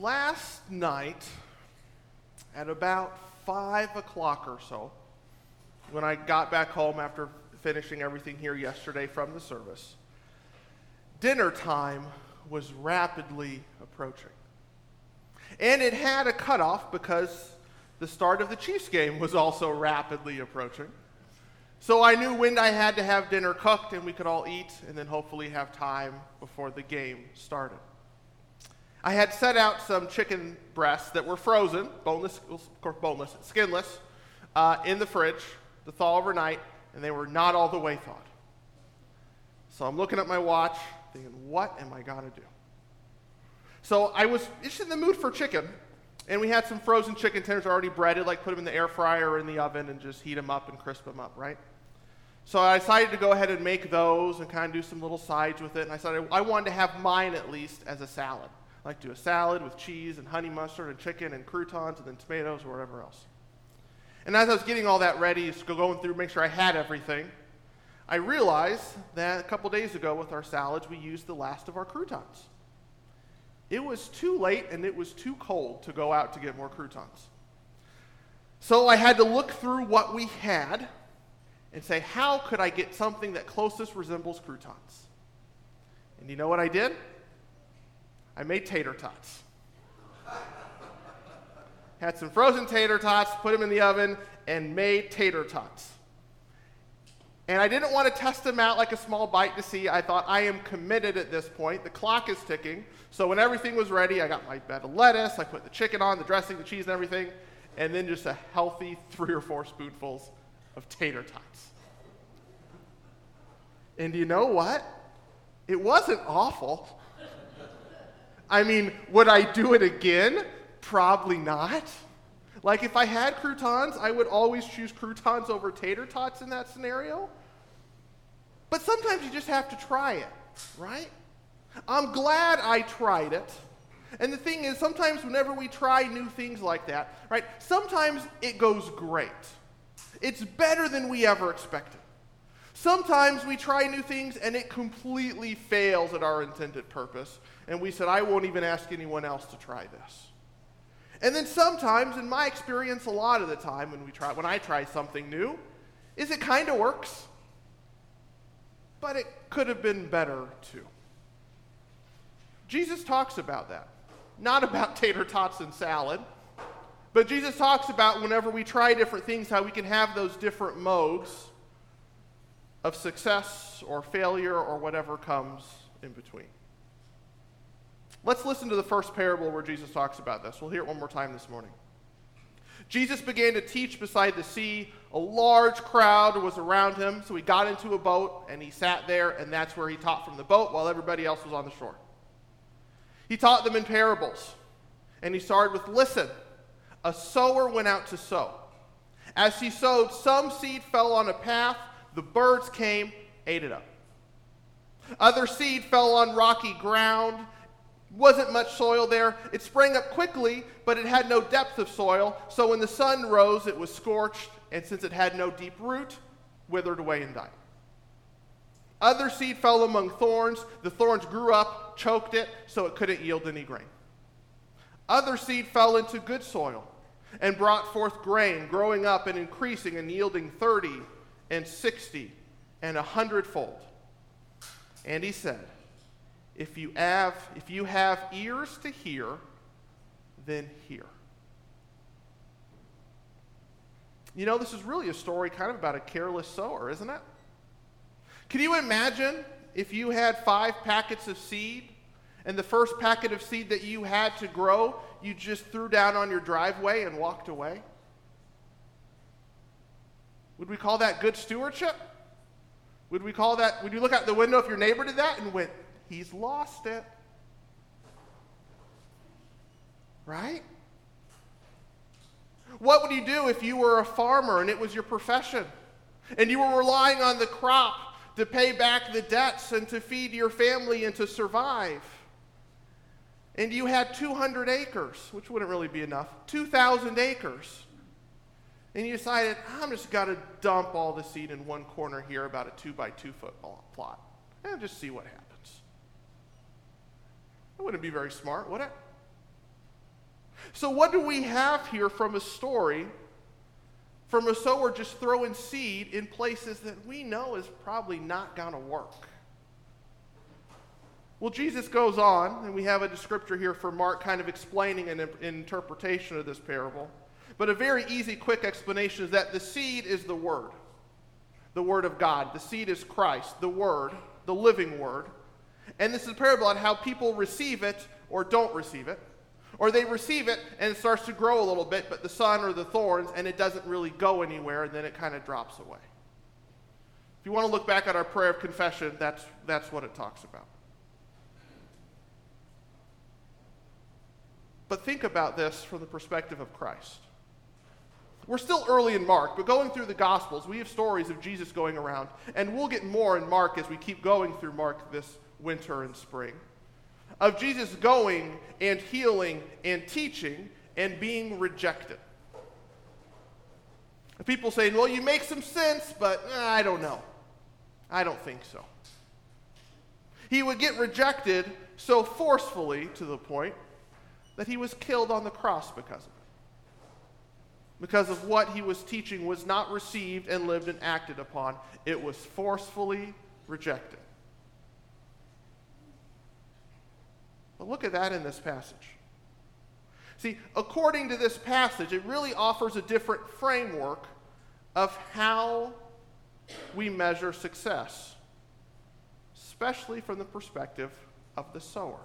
Last night, at about 5 o'clock or so, when I got back home after finishing everything here yesterday from the service, dinner time was rapidly approaching. And it had a cutoff because the start of the Chiefs game was also rapidly approaching. So I knew when I had to have dinner cooked and we could all eat and then hopefully have time before the game started. I had set out some chicken breasts that were frozen, boneless, boneless, skinless, uh, in the fridge to thaw overnight, and they were not all the way thawed. So I'm looking at my watch, thinking, what am I going to do? So I was just in the mood for chicken, and we had some frozen chicken tenders already breaded, like put them in the air fryer or in the oven and just heat them up and crisp them up, right? So I decided to go ahead and make those and kind of do some little sides with it. And I decided I wanted to have mine at least as a salad. Like do a salad with cheese and honey mustard and chicken and croutons and then tomatoes or whatever else. And as I was getting all that ready, going through, make sure I had everything, I realized that a couple days ago with our salads, we used the last of our croutons. It was too late and it was too cold to go out to get more croutons. So I had to look through what we had and say, how could I get something that closest resembles croutons? And you know what I did? I made tater tots. Had some frozen tater tots, put them in the oven, and made tater tots. And I didn't want to test them out like a small bite to see. I thought, I am committed at this point. The clock is ticking. So when everything was ready, I got my bed of lettuce, I put the chicken on, the dressing, the cheese, and everything, and then just a healthy three or four spoonfuls of tater tots. And you know what? It wasn't awful. I mean, would I do it again? Probably not. Like if I had croutons, I would always choose croutons over tater tots in that scenario. But sometimes you just have to try it, right? I'm glad I tried it. And the thing is, sometimes whenever we try new things like that, right, sometimes it goes great. It's better than we ever expected. Sometimes we try new things and it completely fails at our intended purpose and we said, I won't even ask anyone else to try this. And then sometimes, in my experience, a lot of the time when we try, when I try something new, is it kind of works, but it could have been better too. Jesus talks about that, not about tater tots and salad, but Jesus talks about whenever we try different things, how we can have those different modes of success or failure or whatever comes in between. Let's listen to the first parable where Jesus talks about this. We'll hear it one more time this morning. Jesus began to teach beside the sea. A large crowd was around him, so he got into a boat and he sat there, and that's where he taught from the boat while everybody else was on the shore. He taught them in parables, and he started with Listen, a sower went out to sow. As he sowed, some seed fell on a path, the birds came, ate it up. Other seed fell on rocky ground wasn't much soil there. It sprang up quickly, but it had no depth of soil. So when the sun rose, it was scorched, and since it had no deep root, withered away and died. Other seed fell among thorns. The thorns grew up, choked it, so it couldn't yield any grain. Other seed fell into good soil and brought forth grain, growing up and increasing and yielding 30 and 60 and a hundredfold. And he said, if you have, if you have ears to hear, then hear. You know, this is really a story kind of about a careless sower, isn't it? Can you imagine if you had five packets of seed and the first packet of seed that you had to grow, you just threw down on your driveway and walked away? Would we call that good stewardship? Would we call that, would you look out the window if your neighbor did that and went, he's lost it. Right? What would you do if you were a farmer and it was your profession? And you were relying on the crop to pay back the debts and to feed your family and to survive? And you had 200 acres, which wouldn't really be enough, 2,000 acres. And you decided, I'm just going to dump all the seed in one corner here, about a two by two foot plot, and just see what happens. It wouldn't be very smart, would it? So, what do we have here from a story from a sower just throwing seed in places that we know is probably not going to work? Well, Jesus goes on, and we have a descriptor here for Mark kind of explaining an interpretation of this parable. But a very easy, quick explanation is that the seed is the Word, the Word of God. The seed is Christ, the Word, the living Word. And this is a parable on how people receive it or don't receive it. Or they receive it and it starts to grow a little bit, but the sun or the thorns, and it doesn't really go anywhere, and then it kind of drops away. If you want to look back at our prayer of confession, that's, that's what it talks about. But think about this from the perspective of Christ. We're still early in Mark, but going through the Gospels, we have stories of Jesus going around, and we'll get more in Mark as we keep going through Mark this winter and spring. Of Jesus going and healing and teaching and being rejected. People saying, well, you make some sense, but eh, I don't know. I don't think so. He would get rejected so forcefully to the point that he was killed on the cross because of it. Because of what he was teaching was not received and lived and acted upon, it was forcefully rejected. But look at that in this passage. See, according to this passage, it really offers a different framework of how we measure success, especially from the perspective of the sower.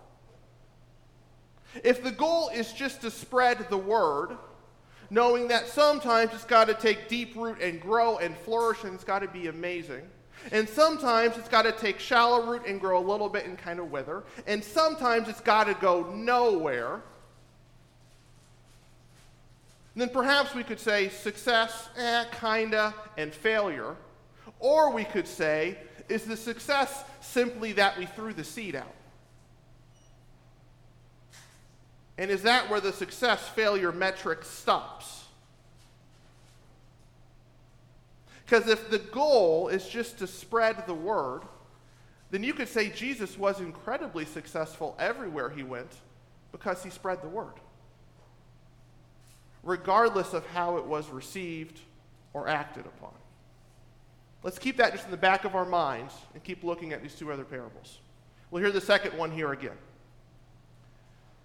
If the goal is just to spread the word, knowing that sometimes it's got to take deep root and grow and flourish and it's got to be amazing. And sometimes it's got to take shallow root and grow a little bit and kind of wither. And sometimes it's got to go nowhere. And then perhaps we could say success, eh, kinda, and failure. Or we could say, is the success simply that we threw the seed out? And is that where the success failure metric stops? Because if the goal is just to spread the word, then you could say Jesus was incredibly successful everywhere he went because he spread the word, regardless of how it was received or acted upon. Let's keep that just in the back of our minds and keep looking at these two other parables. We'll hear the second one here again.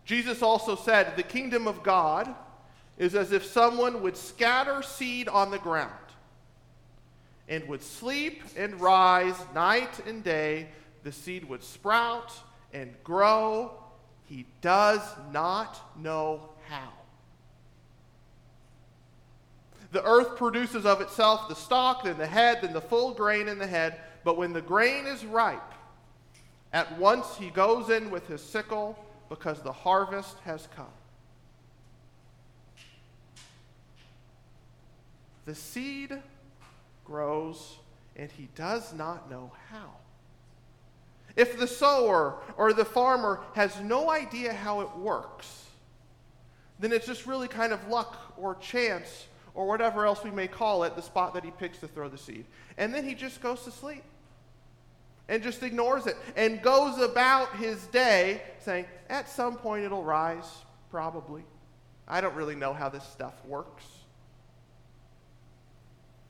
Jesus also said, The kingdom of God is as if someone would scatter seed on the ground and would sleep and rise night and day. The seed would sprout and grow. He does not know how. The earth produces of itself the stalk, then the head, then the full grain in the head. But when the grain is ripe, at once he goes in with his sickle because the harvest has come. The seed grows, and he does not know how. If the sower or the farmer has no idea how it works, then it's just really kind of luck or chance or whatever else we may call it, the spot that he picks to throw the seed. And then he just goes to sleep and just ignores it and goes about his day saying, at some point it'll rise, probably. I don't really know how this stuff works.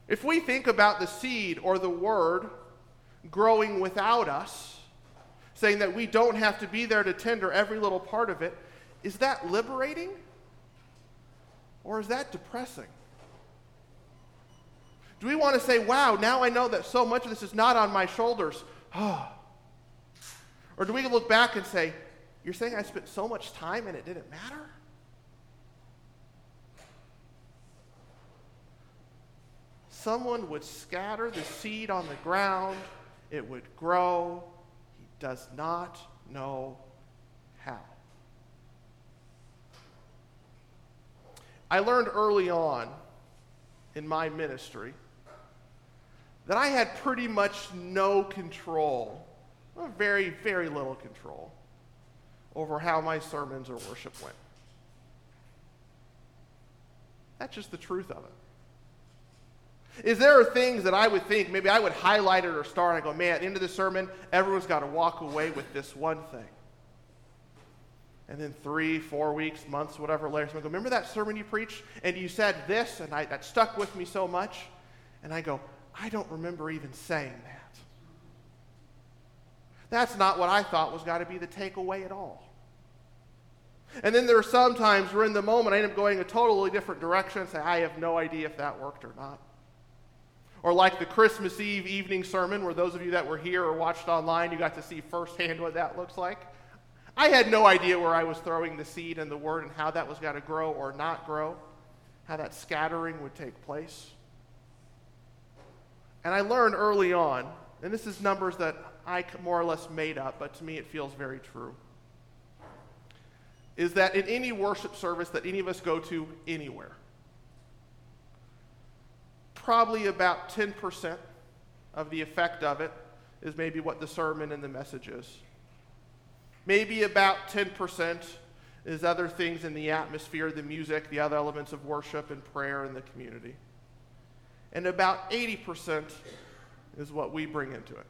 If we think about the seed or the word growing without us, saying that we don't have to be there to tender every little part of it, is that liberating or is that depressing? Do we want to say, wow, now I know that so much of this is not on my shoulders? Or do we look back and say, You're saying I spent so much time and it didn't matter? Someone would scatter the seed on the ground, it would grow. He does not know how. I learned early on in my ministry that I had pretty much no control, very, very little control, over how my sermons or worship went. That's just the truth of it. Is there are things that I would think, maybe I would highlight it or star, and I go, man, at the end of the sermon, everyone's got to walk away with this one thing. And then three, four weeks, months, whatever later, someone go, Remember that sermon you preached? And you said this, and I, that stuck with me so much. And I go, I don't remember even saying that. That's not what I thought was got to be the takeaway at all. And then there are some times where in the moment I end up going a totally different direction and say, I have no idea if that worked or not. Or like the Christmas Eve evening sermon, where those of you that were here or watched online, you got to see firsthand what that looks like. I had no idea where I was throwing the seed and the word and how that was going to grow or not grow, how that scattering would take place. And I learned early on, and this is numbers that I more or less made up, but to me it feels very true, is that in any worship service that any of us go to anywhere, probably about 10% of the effect of it is maybe what the sermon and the message is. Maybe about 10% is other things in the atmosphere, the music, the other elements of worship and prayer in the community. And about 80% is what we bring into it.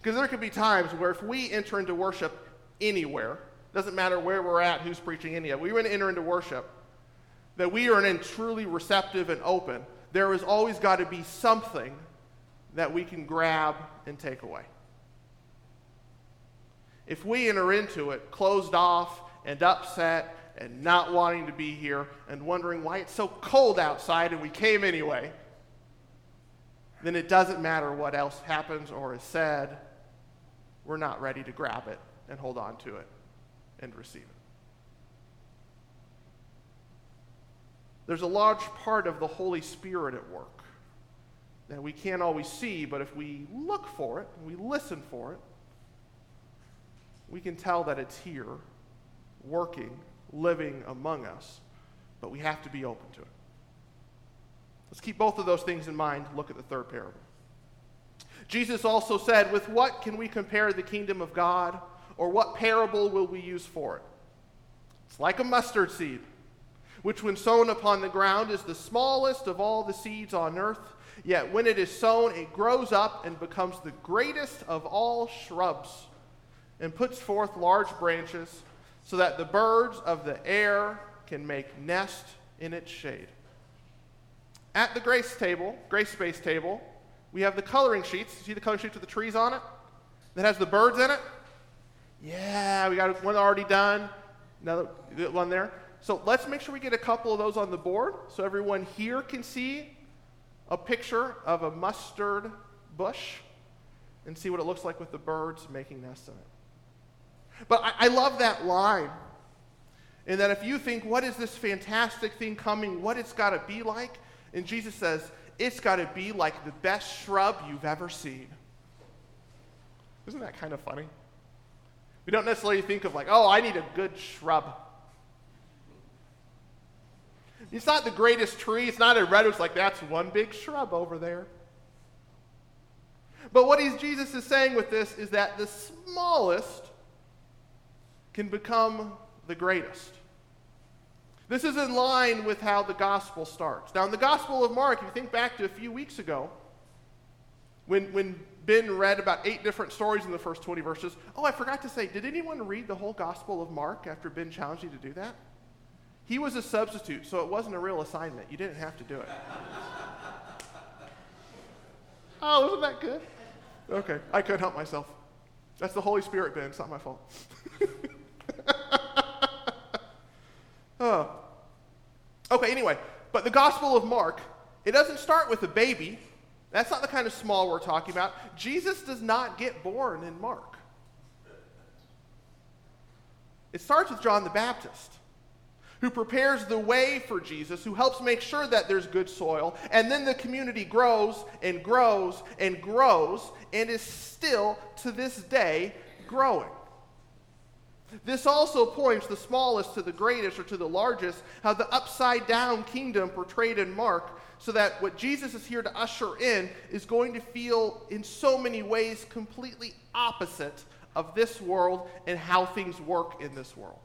Because there could be times where if we enter into worship anywhere, doesn't matter where we're at, who's preaching any of it, we want to enter into worship, that we are in truly receptive and open, there has always got to be something that we can grab and take away. If we enter into it closed off and upset and not wanting to be here and wondering why it's so cold outside and we came anyway, then it doesn't matter what else happens or is said. We're not ready to grab it and hold on to it and receive it. There's a large part of the Holy Spirit at work that we can't always see, but if we look for it we listen for it, we can tell that it's here, working, living among us, but we have to be open to it. Let's keep both of those things in mind. Look at the third parable. Jesus also said, With what can we compare the kingdom of God, or what parable will we use for it? It's like a mustard seed which when sown upon the ground is the smallest of all the seeds on earth. Yet when it is sown, it grows up and becomes the greatest of all shrubs, and puts forth large branches, so that the birds of the air can make nest in its shade. At the grace table, grace space table, we have the coloring sheets. See the coloring sheets with the trees on it? That has the birds in it? Yeah, we got one already done. Another one there. So let's make sure we get a couple of those on the board so everyone here can see a picture of a mustard bush and see what it looks like with the birds making nests in it. But I, I love that line. And that if you think, what is this fantastic thing coming, what it's got to be like? And Jesus says, it's got to be like the best shrub you've ever seen. Isn't that kind of funny? We don't necessarily think of like, oh, I need a good shrub. It's not the greatest tree. It's not a red. It's like that's one big shrub over there. But what Jesus is saying with this is that the smallest can become the greatest. This is in line with how the gospel starts. Now, in the Gospel of Mark, if you think back to a few weeks ago, when, when Ben read about eight different stories in the first 20 verses, oh, I forgot to say, did anyone read the whole Gospel of Mark after Ben challenged you to do that? He was a substitute, so it wasn't a real assignment. You didn't have to do it. oh, wasn't that good? Okay, I couldn't help myself. That's the Holy Spirit, Ben. It's not my fault. oh. Okay, anyway, but the Gospel of Mark, it doesn't start with a baby. That's not the kind of small we're talking about. Jesus does not get born in Mark. It starts with John the Baptist who prepares the way for Jesus, who helps make sure that there's good soil. And then the community grows and grows and grows and is still to this day growing. This also points the smallest to the greatest or to the largest, how the upside down kingdom portrayed in Mark, so that what Jesus is here to usher in is going to feel in so many ways completely opposite of this world and how things work in this world.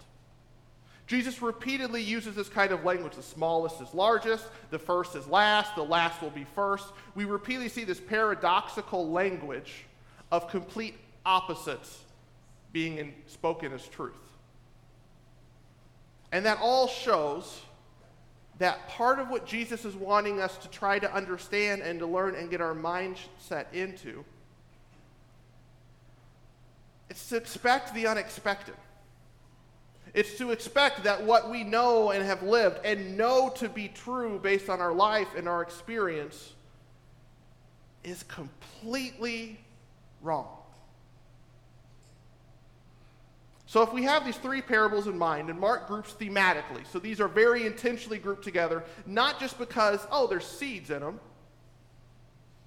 Jesus repeatedly uses this kind of language. The smallest is largest, the first is last, the last will be first. We repeatedly see this paradoxical language of complete opposites being in, spoken as truth. And that all shows that part of what Jesus is wanting us to try to understand and to learn and get our mindset into it's to expect the unexpected. It's to expect that what we know and have lived and know to be true based on our life and our experience is completely wrong. So, if we have these three parables in mind, and Mark groups thematically, so these are very intentionally grouped together, not just because, oh, there's seeds in them,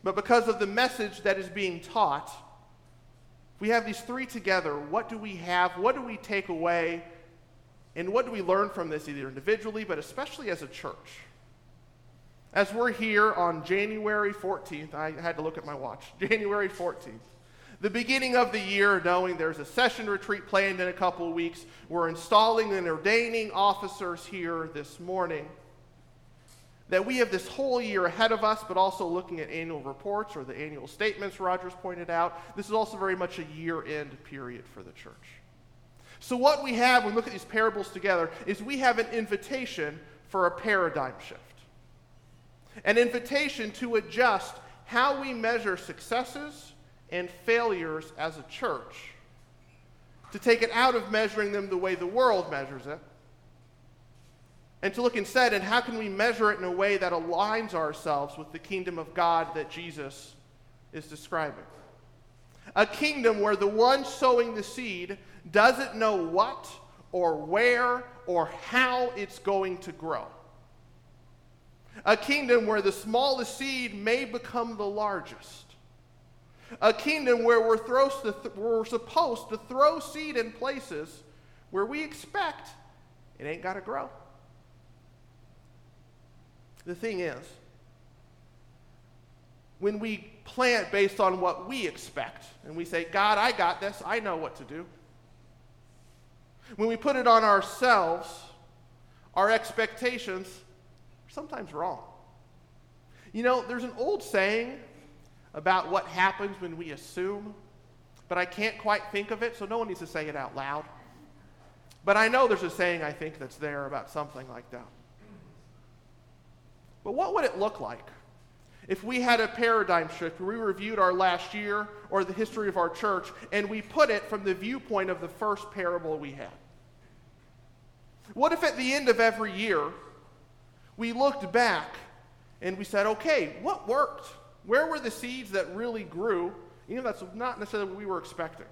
but because of the message that is being taught. If we have these three together, what do we have? What do we take away? And what do we learn from this, either individually, but especially as a church? As we're here on January 14th, I had to look at my watch, January 14th, the beginning of the year, knowing there's a session retreat planned in a couple of weeks, we're installing and ordaining officers here this morning. That we have this whole year ahead of us, but also looking at annual reports or the annual statements Rogers pointed out. This is also very much a year end period for the church. So, what we have when we look at these parables together is we have an invitation for a paradigm shift, an invitation to adjust how we measure successes and failures as a church, to take it out of measuring them the way the world measures it, and to look instead at how can we measure it in a way that aligns ourselves with the kingdom of God that Jesus is describing. A kingdom where the one sowing the seed doesn't know what or where or how it's going to grow. A kingdom where the smallest seed may become the largest. A kingdom where we're, th- we're supposed to throw seed in places where we expect it ain't got to grow. The thing is, when we plant based on what we expect, and we say, God, I got this, I know what to do. When we put it on ourselves, our expectations are sometimes wrong. You know, there's an old saying about what happens when we assume, but I can't quite think of it, so no one needs to say it out loud. But I know there's a saying I think that's there about something like that. But what would it look like if we had a paradigm shift where we reviewed our last year or the history of our church and we put it from the viewpoint of the first parable we had? What if at the end of every year we looked back and we said, okay, what worked? Where were the seeds that really grew? You know, that's not necessarily what we were expecting.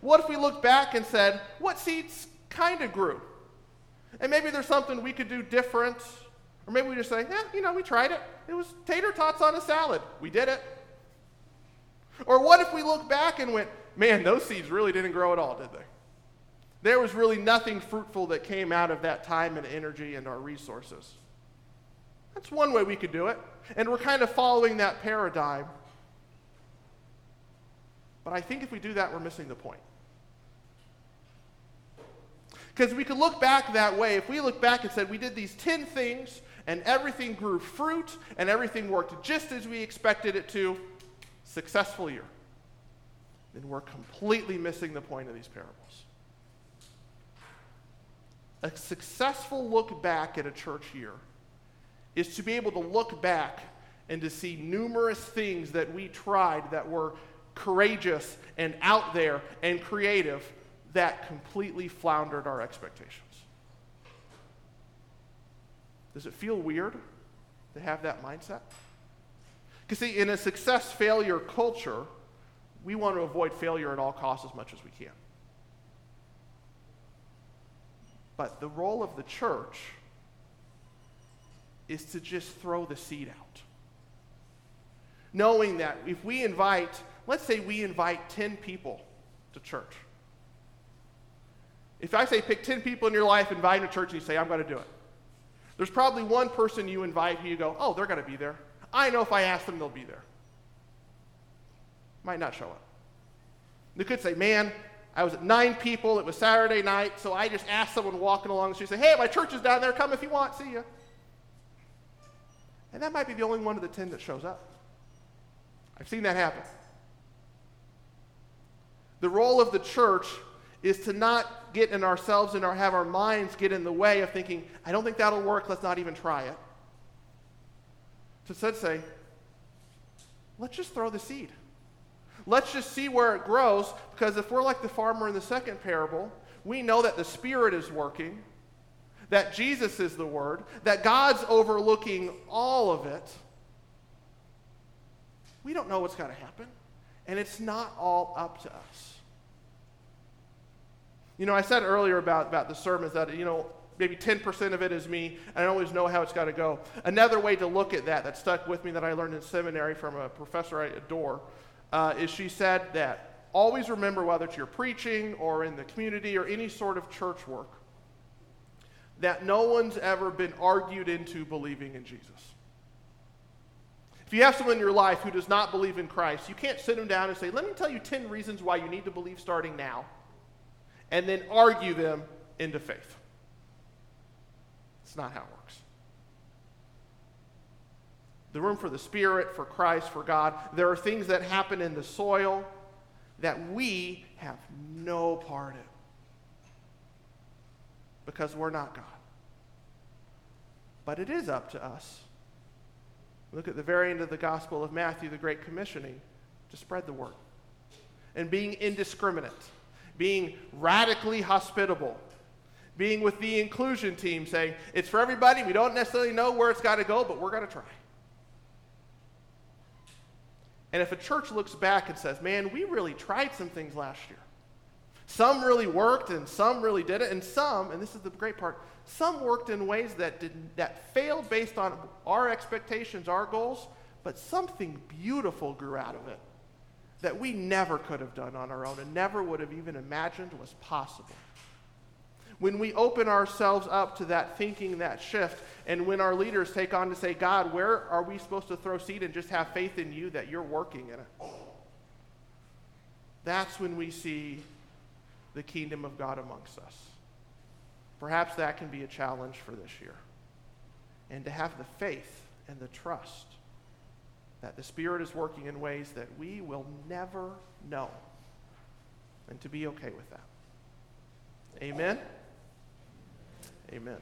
What if we looked back and said, what seeds kind of grew? And maybe there's something we could do different. Or maybe we just say, yeah, you know, we tried it. It was tater tots on a salad. We did it. Or what if we look back and went, man, those seeds really didn't grow at all, did they? There was really nothing fruitful that came out of that time and energy and our resources. That's one way we could do it. And we're kind of following that paradigm. But I think if we do that, we're missing the point. Because we could look back that way. If we look back and said we did these 10 things and everything grew fruit and everything worked just as we expected it to, successful year, then we're completely missing the point of these parables. A successful look back at a church year is to be able to look back and to see numerous things that we tried that were courageous and out there and creative that completely floundered our expectations. Does it feel weird to have that mindset? Because, see, in a success failure culture, we want to avoid failure at all costs as much as we can. But the role of the church is to just throw the seed out. Knowing that if we invite, let's say we invite 10 people to church. If I say pick 10 people in your life, invite them to church, and you say, I'm going to do it. There's probably one person you invite who you go, oh, they're going to be there. I know if I ask them, they'll be there. Might not show up. They could say, man, I was at nine people. It was Saturday night, so I just asked someone walking along the street, say, hey, my church is down there. Come if you want. See you. And that might be the only one of the 10 that shows up. I've seen that happen. The role of the church is to not get in ourselves and our, have our minds get in the way of thinking, I don't think that'll work, let's not even try it. To instead say, let's just throw the seed. Let's just see where it grows, because if we're like the farmer in the second parable, we know that the Spirit is working, that Jesus is the Word, that God's overlooking all of it. We don't know what's going to happen, and it's not all up to us. You know, I said earlier about, about the sermons that, you know, maybe 10% of it is me, and I always know how it's got to go. Another way to look at that that stuck with me that I learned in seminary from a professor I adore uh, is she said that always remember whether it's your preaching or in the community or any sort of church work, that no one's ever been argued into believing in Jesus. If you have someone in your life who does not believe in Christ, you can't sit them down and say, Let me tell you 10 reasons why you need to believe starting now, and then argue them into faith. It's not how it works. The room for the Spirit, for Christ, for God. There are things that happen in the soil that we have no part in because we're not God. But it is up to us. Look at the very end of the Gospel of Matthew, the Great Commissioning, to spread the word. And being indiscriminate, being radically hospitable, being with the inclusion team, saying, it's for everybody. We don't necessarily know where it's got to go, but we're going to try. And if a church looks back and says, man, we really tried some things last year, some really worked and some really didn't, and some, and this is the great part, some worked in ways that, did, that failed based on our expectations, our goals, but something beautiful grew out of it that we never could have done on our own and never would have even imagined was possible when we open ourselves up to that thinking, that shift, and when our leaders take on to say, God, where are we supposed to throw seed and just have faith in you that you're working in it? That's when we see the kingdom of God amongst us. Perhaps that can be a challenge for this year. And to have the faith and the trust that the Spirit is working in ways that we will never know, and to be okay with that. Amen. Amen.